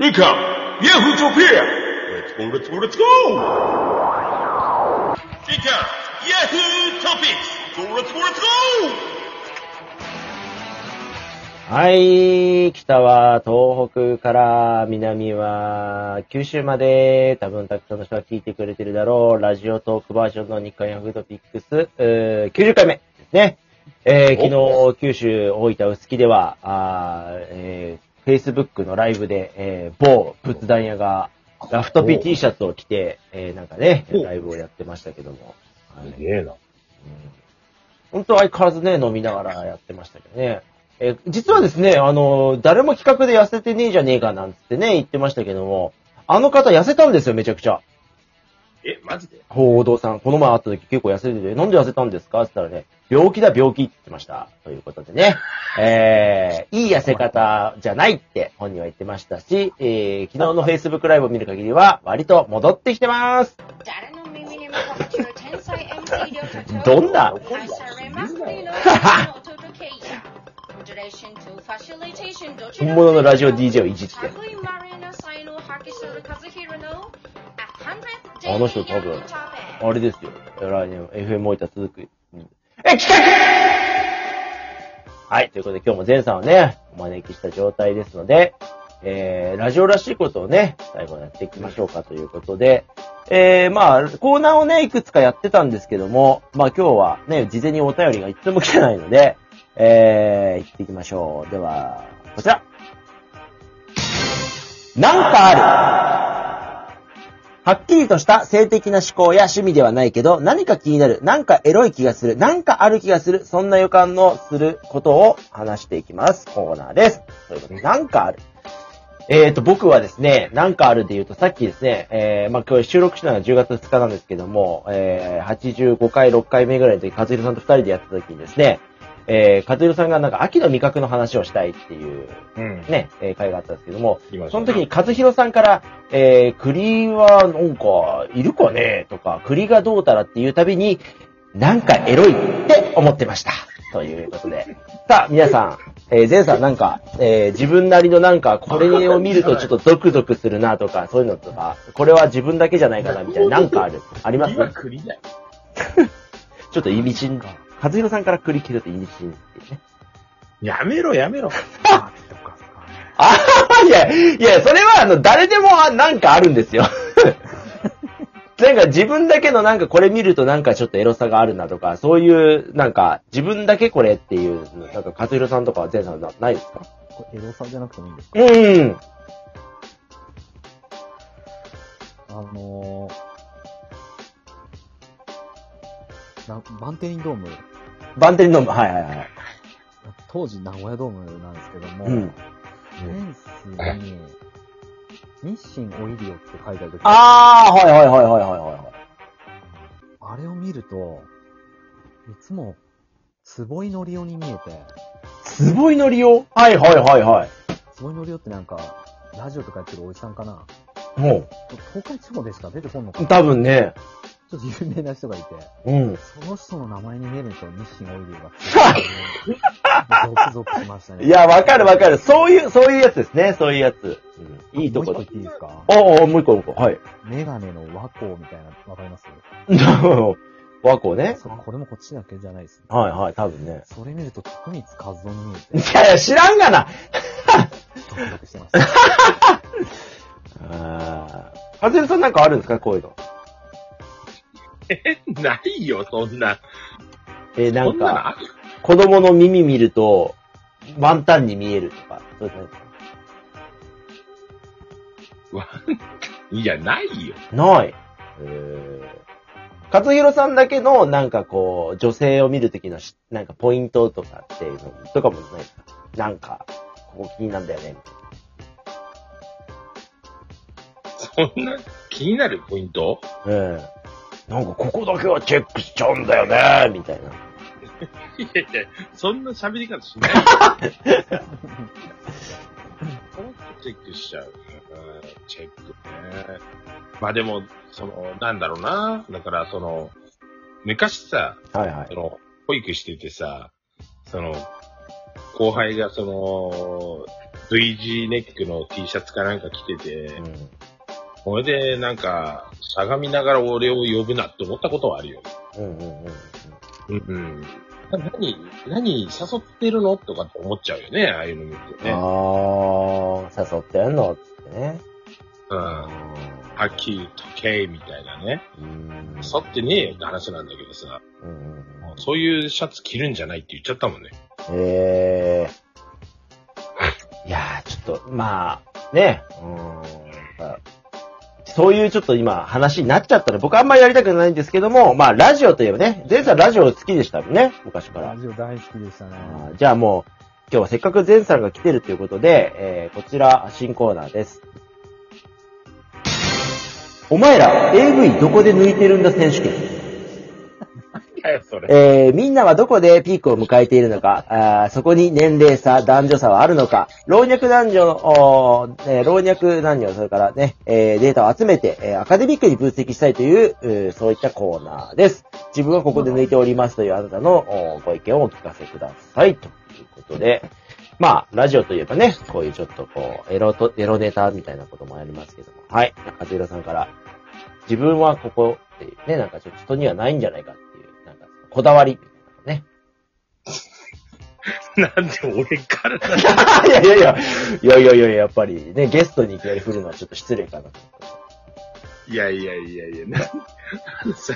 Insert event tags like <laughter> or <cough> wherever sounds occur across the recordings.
Recon, Yahoo-topia! Let's go, let's go, let's go! Recon, Yahoo Topics! Go, let's go, let's go! はい、北は東北から南は九州まで多分たくさんの人が聞いてくれてるだろう。ラジオトークバージョンの日刊ヤフートピックス、えー90回目ですね。えー昨日、九州大分臼杵では、あーえー、Facebook のライブで、えー某仏壇屋がラフトピ T シャツを着て、えーなんかね、おライブをやってましたけども。はいすげえな。本当相変わらずね、飲みながらやってましたけどね。えー実はですね、あの、誰も企画で痩せてねえじゃねえかなんつってね、言ってましたけども、あの方痩せたんですよ、めちゃくちゃ。え、マジで？報道さん、この前会った時結構痩せてて、なんで痩せたんですか？って言ったらね、病気だ病気って言ってました。ということでね、えー、いい痩せ方じゃないって本人は言ってましたし、えー、昨日の Facebook ライブを見る限りは、割と戻ってきてます。誰の耳にもかける天才 MC 両手どんな？<laughs> <laughs> 本物のラジオ DJ をいじって。あの人多分あれですよ。来年 FM 置いた続く。うんえ、企画はい。ということで今日も前さんをね、お招きした状態ですので、えー、ラジオらしいことをね、最後やっていきましょうかということで、えー、まあ、コーナーをね、いくつかやってたんですけども、まあ今日はね、事前にお便りが一つも来てないので、えー、行っていきましょう。では、こちら。なんかあるはっきりとした性的な思考や趣味ではないけど、何か気になる、なんかエロい気がする、なんかある気がする、そんな予感のすることを話していきます。コーナーです。ということで、なんかある。えーと、僕はですね、なんかあるで言うと、さっきですね、えー、まあ、今日収録したのが10月2日なんですけども、えー、85回、6回目ぐらいの時、和弘さんと2人でやってた時にですね、えー、和弘さんがなんか秋の味覚の話をしたいっていううん。ね、えー会があったんですけども、言いましたその時に和弘さんから、えー、栗はなんか、いるかねとか、栗がどうたらっていうたびに、なんかエロいって思ってました。ということで。さあ、皆さん、えー、前さんなんか、えー、自分なりのなんか、これを見るとちょっとゾクゾクするなとか、そういうのとか、これは自分だけじゃないかなみたいな、なんかある。あります？今栗だよ。<laughs> ちょっと意味深。和弘さんから栗切ると意味深っていうね。やめろ、やめろ。ああ、いや、いや、それは、あの、誰でも、あなんかあるんですよ。<laughs> なんか自分だけのなんかこれ見るとなんかちょっとエロさがあるなとか、そういう、なんか、自分だけこれっていう、なんか、和弘さんとかは前さんなないですか？これエロさじゃなくてもいいんですか？うん。あのー、なバンテリンドーム、バンテリンドーム、はいはいはい。当時名古屋ドームなんですけども、うん。フェンスに、日清オイリオって書いてある時あー、はいはいはいはいはいはい。あれを見ると、いつも、坪井のりおに見えて、すごいのりをはいはいはいはい。坪井のりおってなんか、ラジオとかやってるおじさんかなも東海地方でしか？出てこんのかう、な？多分ね、ちょっと有名な人がいて、うん。その人の名前に見えるんで日清オイリオが。<laughs> ゾクゾクしましたね。いや、わかるわかる。そういう、そういうやつですね、そういうやつ。うん、いいとこだもう一個。言っていいですか？おおもう一個もう一個。はい。メガネの和光みたいな、わかります？<laughs> 和光ね。そうこれもこっちだけじゃないです。はいはい、多分ね。それ見ると、徳光和夫に見えいて、やいや、知らんがなドキドキしてました。<laughs> あー。はずるさんなんかあるんですか？こういうの。ないよ、そんな。えーなんか、そんなのある？子供の耳見ると、ワンタンに見えるとか、そういうわいや、ないよ。のない。えー。勝弘さんだけの、なんかこう、女性を見るときのし、なんかポイントとかっていうの、とかもない？ですかなんか、ここ気になるんだよね、そんな気になるポイント？な。うん。なんかここだけはチェックしちゃうんだよね、みたいな。いやいや、そんな喋り方しない。チェックしちゃう。うんチェックね。まあでも、その、なんだろうな。だから、その、昔さ、はいはいそ。の、保育しててさ、その、後輩がその、V 字ネックの T シャツかなんか着てて、うん。これでなんか、しゃがみながら俺を呼ぶなって思ったことはあるよ。うんうんうん。うんうん。何、何誘ってるの？とかって思っちゃうよね、ああいうの見るとね。あー、誘ってんの？つってね。うん。はっきりとけ、みたいなね。うん。誘ってねえよって話なんだけどさ、うんうんうん。そういうシャツ着るんじゃないって言っちゃったもんね。えー。いやー、ちょっと、まあ、ね、うーんそういうちょっと今話になっちゃったら僕あんまりやりたくないんですけども、まあラジオといえばね、前さんラジオ好きでしたもんね、昔からラ。ジオ大好きでしたね。じゃあもう、今日はせっかく前さんが来てるということで、えー、こちら新コーナーです。お前ら AV どこで抜いてるんだ選手権。かよ、それ。えー、みんなはどこでピークを迎えているのか、あそこに年齢差、男女差はあるのか、老若男女の、えー老若男女、それからね、えーデータを集めて、えーアカデミックに分析したいという、うそういったコーナーです。自分はここで抜いておりますというあなたのご意見をお聞かせください。ということで、まあ、ラジオといえばね、こういうちょっとこう、エロと、エロネタみたいなこともありますけども。はい。中津浦さんから、自分はここね、なんかちょっと人にはないんじゃないかって、こだわり。ね。<laughs> なんで俺からだ <laughs> いやいやいや、いやいやいや、やっぱり。ね、ゲストにいきなり振るのはちょっと失礼かな。といやいやいやいや、な、あのさ、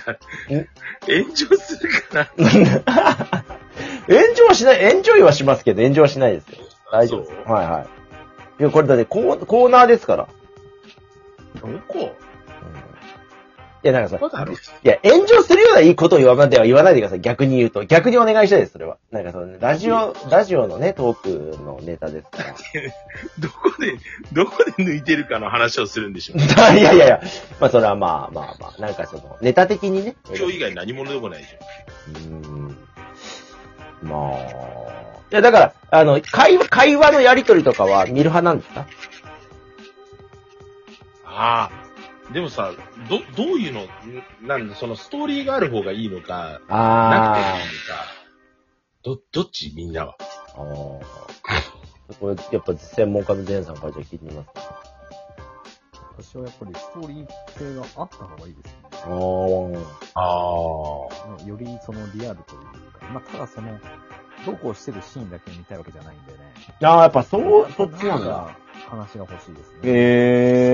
え炎上するかな。炎上はしない、炎上はしますけど、炎上はしないですよ。大丈夫はいはい。いや、これだってコーコーナーですから。どこ？いや、なんかさ、いや、炎上するようないいことを言わないでは言わないでください。逆に言うと。逆にお願いしたいです、それは。なんかその、ね、ラジオ、ラジオのね、トークのネタですから。<laughs> どこで、どこで抜いてるかの話をするんでしょう。<laughs> いやいやいや、まあそれはまあまあまあ、なんかその、ネタ的にね。今日以外何者でもないじうーん。まあ。いや、だから、あの、会話、会話のやりとりとかは見る派なんですか？ゃん。ああ。でもさ、ど、どういうの、んなんで、そのストーリーがある方がいいのか、なくてもいいのあか、ど、どっち？みんなは。あ。ああ。これ、やっぱ専門家のデンさんからじゃあ聞いてみますか。私はやっぱりストーリー性があった方がいいですね。ああ。ああ。よりそのリアルというか、まあ、ただその、どうこうしてるシーンだけ見たいわけじゃないんでね。ああ、やっぱそう、そっちなんだ。。話が欲しいですね。へえ。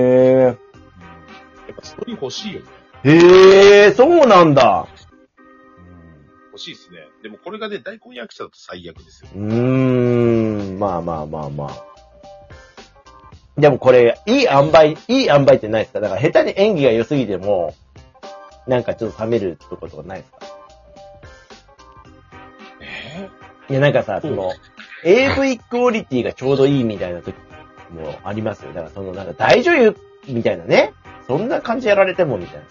やっぱストーリー欲しいよね。へえ、そうなんだ。うん欲しいですね。でもこれがね、大根役者だと最悪ですよ。うーん、まあまあまあまあ。でもこれ、いい塩梅、いい塩梅ってないですか？だから下手に演技が良すぎても、なんかちょっと冷めるとことかないですか？えいや、なんかさ、その、AV クオリティがちょうどいいみたいな時もありますよ。だからその、なんか大女優みたいなね。そんな感じやられてもみたいな。あ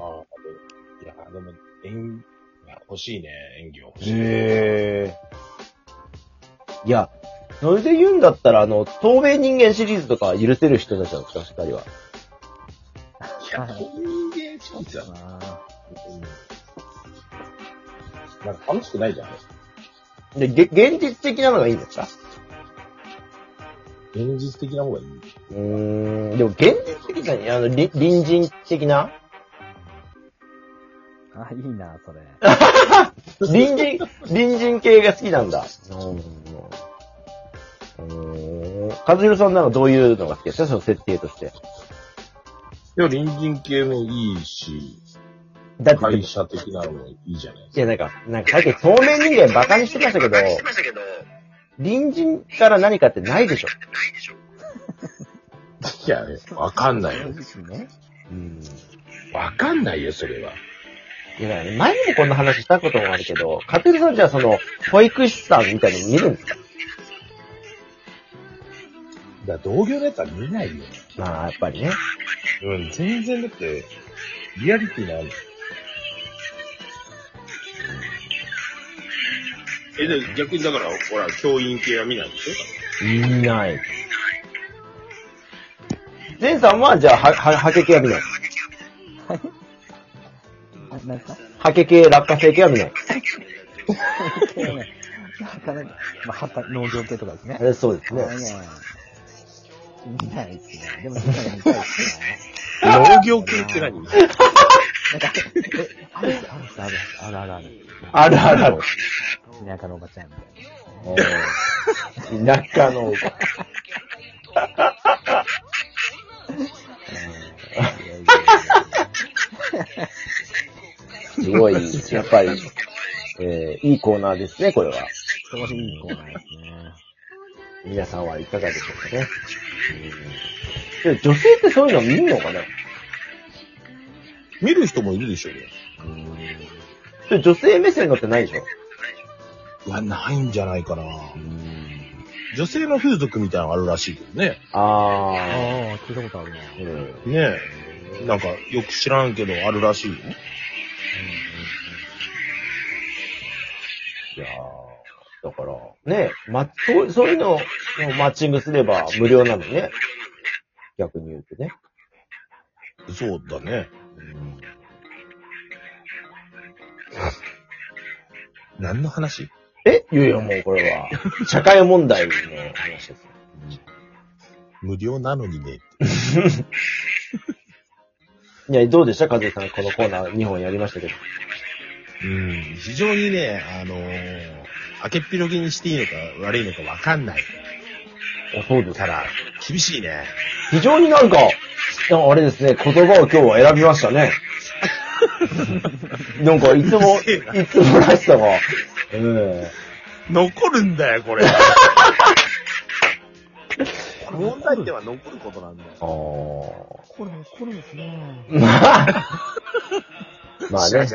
あ、いや、でも、演、いや欲しいね、演技は欲しい。へえ。いや、それで言うんだったら、あの、透明人間シリーズとか許せる人たちなんですか、二人は。いや、透明人間シリーズはあなんか楽しくないじゃん。で、げ現実的なのがいいんですか？現実的な方がいい。うーん、でも現実的な、あの、り隣人的な？ーあ、いいな、それ。<laughs> 隣人、隣人系が好きなんだ。うーん。かずひろさんなんかどういうのが好きですか？その設定として。いや、隣人系もいいし、だって、会社的なのもいいじゃないいや、なんか、なんかさっき透明人間バカにしてましたけど、隣人から何かってないでしょ。<laughs> いや、わかんないよ。正直ね。うん。わかんないよ、それは。いや、ね、前にもこんな話したこともあるけど、かてるさんじゃあその、保育士さんみたいに見るんですか？だから同業のやつは見ないよ。まあ、やっぱりね。うん、全然だって、リアリティない。え、で、逆にだから、ほら、教員系は見ないでしょ？見ない。前さんは、じゃあ、は、は、ハケ系は見ない。あ、なんかハケ系、落花生系は見ない。なかなか、まあ、畑、農業系とかですねあ。れそうですね。見ないですね。でも、見たいですね。<laughs> 農業系って何？<laughs> なんか、え、あるあるあるあるあるある。あるあるある。田舎のおばちゃんみたい。な。田舎の、い。やい。やい。やすごい、やっぱり、えーい。い。コーナーですね、これは。すごい。い。コーナーですね。皆さんはい。かがでしょうかね。うん女性ってそうい。うの見んのかな見る人もい。るでしょうよ。で女性目線のってない。でしょいや、ないんじゃないかな。女性の風俗みたいなのあるらしいけどね。あああ、聞いたことあるな。ー。うんねえ。なんか、よく知らんけど、あるらしいよ。いやーだから、ね、ま、そう、そういうのをマッチングすれば無料なのね。逆に言うとね。そうだね。<laughs> 何の話？え？いやいや、もうこれは、<laughs> 社会問題の話ですよ。無料なのにね。<laughs> いや、どうでした？和江さん、このコーナー2本やりましたけど。うん。非常にね、あのー、開けっぴろげにしていいのか悪いのかわかんない。あ、そうですただ、厳しいね。非常になんか、あれですね、言葉を今日は選びましたね。<laughs> なんか、いつも、いつもらしさが、え <laughs> え残るんだよ、これ。問題点は残ることなんだよ。あこれ、これですね。ーまあ、まあね。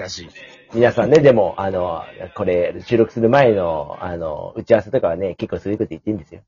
皆さんね、でも、あの、これ、収録する前の、あの、打ち合わせとかはね、結構そういうこと言っていいんですよ。